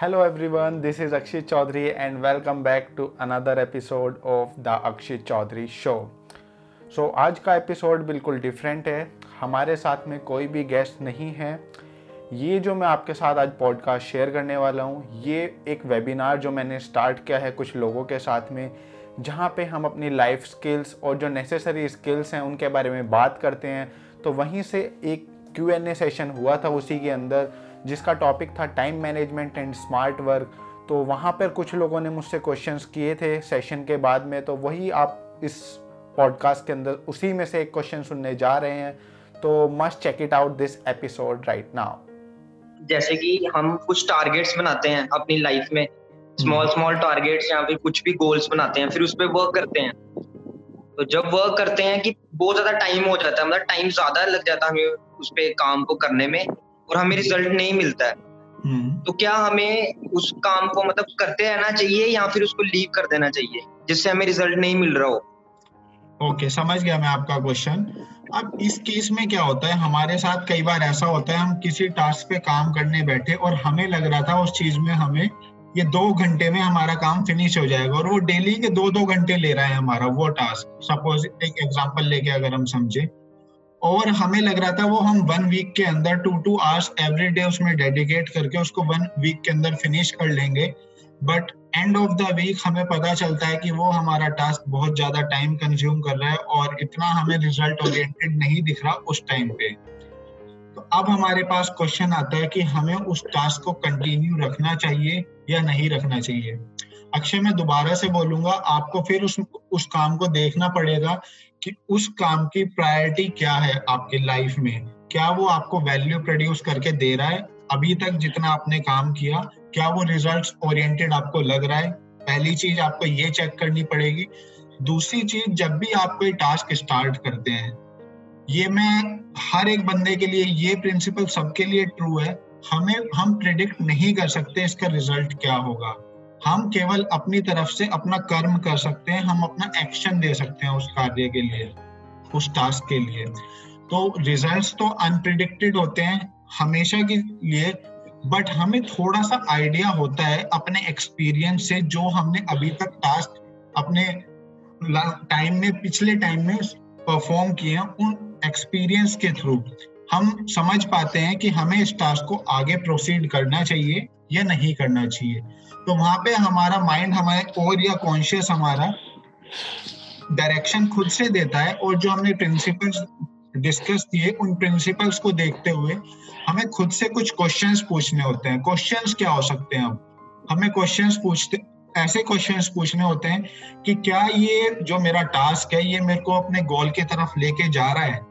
Hello everyone, this is Akshit Chaudhary and welcome back to another episode of the Akshit Chaudhary Show. सो आज का episode बिल्कुल different है। हमारे साथ में कोई भी गेस्ट नहीं है। ये जो मैं आपके साथ आज पॉडकास्ट शेयर करने वाला हूँ ये एक वेबिनार जो मैंने स्टार्ट किया है कुछ लोगों के साथ में जहाँ पे हम अपनी लाइफ स्किल्स और जो नेसेसरी स्किल्स हैं उनके बारे में बात करते हैं। तो वहीं से एक क्यू एन ए सेशन हुआ था उसी के अंदर। जिसका टॉपिक था time management and smart work तो वहाँ पर कुछ लोगों ने मुझसे क्वेश्चंस किए थे सेशन के बाद में तो वही आप इस पॉडकास्ट के अंदर उसी में से एक क्वेश्चन सुनने जा रहे हैं तो must check it out this episode right now जैसे कि हम कुछ टारगेट्स बनाते हैं अपनी लाइफ में स्मॉल स्मॉल टारगेट्स या फिर कुछ भी गोल्स बनाते हैं फिर उस पर वर्क करते हैं। तो जब वर्क करते हैं कि बहुत ज़्यादा टाइम हो जाता है मतलब टाइम ज़्यादा लग जाता है हमें उस पे काम को करने में और हमें रिज़ल्ट नहीं मिलता है। हम्म। तो क्या हमें उस काम को मतलब करते रहना चाहिए या फिर उसको लीव कर देना चाहिए जिससे हमें रिज़ल्ट नहीं मिल रहा हो? ओके okay, समझ गया मैं आपका क्वेश्चन अब इस केस में क्या होता है? हमारे साथ कई बार ऐसा होता है हम किसी टास्क पे काम करने बैठे और हमें लग रहा था उस चीज़ में हमें ये दो घंटे में हमारा काम फिनिश हो जाएगा और वो डेली के दो दो घंटे ले रहा है हमारा वो टास्क सपोज़ एक एग्जांपल लेके अगर हम समझे और हमें लग रहा था वो हम वन वीक के अंदर two two hours every day उसमें डेडिकेट करके उसको वन वीक के अंदर फिनिश कर लेंगे। But end of the week हमें पता चलता है कि वो हमारा टास्क बहुत ज़्यादा टाइम कंज्यूम कर रहा है और इतना हमें रिज़ल्ट ओरिएंटेड नहीं दिख रहा उस टाइम पे। तो अब हमारे पास क्वेश्चन आता है कि हमें उस टास्क को कंटिन्यू रखना चाहिए या नहीं रखना चाहिए। अक्षय, मैं दोबारा से बोलूँगा, आपको फिर उस उस काम को देखना पड़ेगा कि उस काम की प्रायोरिटी क्या है आपकी लाइफ में। क्या वो आपको वैल्यू प्रोड्यूस करके दे रहा है? अभी तक जितना आपने काम किया, क्या वो रिजल्ट्स ओरिएंटेड आपको लग रहा है? पहली चीज़ आपको ये चेक करनी पड़ेगी। दूसरी चीज़, जब भी आप कोई टास्क स्टार्ट करते हैं ये मैं हर एक बंदे के लिए, ये प्रिंसिपल सबके लिए ट्रू है। हमें, हम प्रिडिक्ट नहीं कर सकते इसका रिज़ल्ट क्या होगा। हम केवल अपनी तरफ़ से अपना कर्म कर सकते हैं, हम अपना एक्शन दे सकते हैं उस कार्य के लिए, उस टास्क के लिए। तो रिजल्ट्स तो अनप्रिडिक्टेड होते हैं हमेशा के लिए बट हमें थोड़ा सा आइडिया होता है अपने एक्सपीरियंस से जो हमने अभी तक टास्क अपने टाइम में, पिछले टाइम में परफॉर्म किए हैं, उन एक्सपीरियंस के थ्रू हम समझ पाते हैं कि हमें इस टास्क को आगे प्रोसीड करना चाहिए या नहीं करना चाहिए। तो वहाँ पे हमारा माइंड हमारे और या कॉन्शियस हमारा डायरेक्शन खुद से देता है और जो हमने प्रिंसिपल्स डिस्कस किए, उन प्रिंसिपल्स को देखते हुए हमें खुद से कुछ क्वेश्चंस पूछने होते हैं। क्वेश्चंस क्या हो सकते हैं अब? हमें क्वेश्चंस पूछते, ऐसे क्वेश्चंस पूछने होते हैं कि क्या ये जो मेरा टास्क है, ये मेरे को अपने गोल की तरफ़ लेके जा रहा है?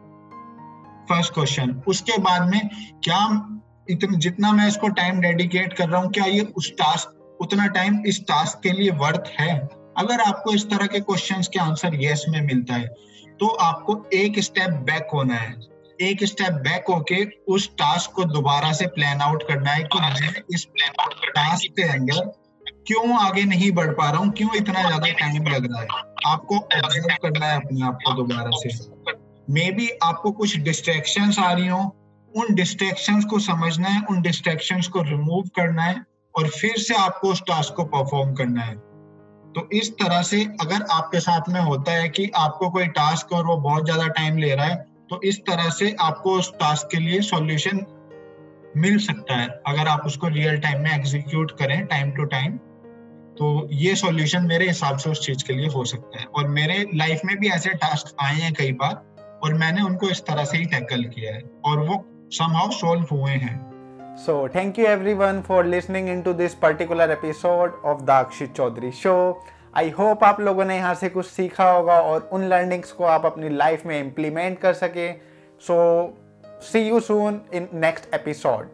फ़र्स्ट क्वेश्चन उसके बाद में क्या इतना जितना मैं इसको टाइम डेडिकेट कर रहा हूँ क्या ये उस टास्क उतना टाइम इस टास्क के लिए वर्थ है? अगर आपको इस तरह के क्वेश्चंस के आंसर यस में मिलता है तो आपको एक स्टेप बैक होना है। एक स्टेप बैक होके उस टास्क को दोबारा से प्लान आउट करना है कि मैं इस टास्क के अंदर क्यों आगे नहीं बढ़ पा रहा हूँ क्यों इतना ज़्यादा टाइम लग रहा है? आपको ऑब्ज़र्व करना है अपने आप को दोबारा से। मे बी आपको कुछ डिस्ट्रेक्शन आ रही हो। उन डिस्ट्रेक्शन को समझना है, उन डिस्ट्रेक्शन को रिमूव करना है और फिर से आपको उस टास्क को परफॉर्म करना है। तो इस तरह से अगर आपके साथ में होता है कि आपको कोई टास्क और वो बहुत ज़्यादा टाइम ले रहा है तो इस तरह से आपको उस टास्क के लिए सॉल्यूशन मिल सकता है, अगर आप उसको रियल टाइम में एग्जीक्यूट करें टाइम टू टाइम तो ये सॉल्यूशन मेरे हिसाब से उस चीज़ के लिए हो सकता है। और मेरे लाइफ में भी ऐसे टास्क आए हैं कई बार और मैंने उनको इस तरह से ही टैकल किया है और वो समहाउ सॉल्व हुए हैं। So, thank you everyone for listening into this particular episode of the Akshit Chaudhary Show. I hope आप लोगों ने यहाँ से कुछ सीखा होगा और उन लर्निंग्स को आप अपनी लाइफ में इम्प्लीमेंट कर सकें। So see you soon in next episode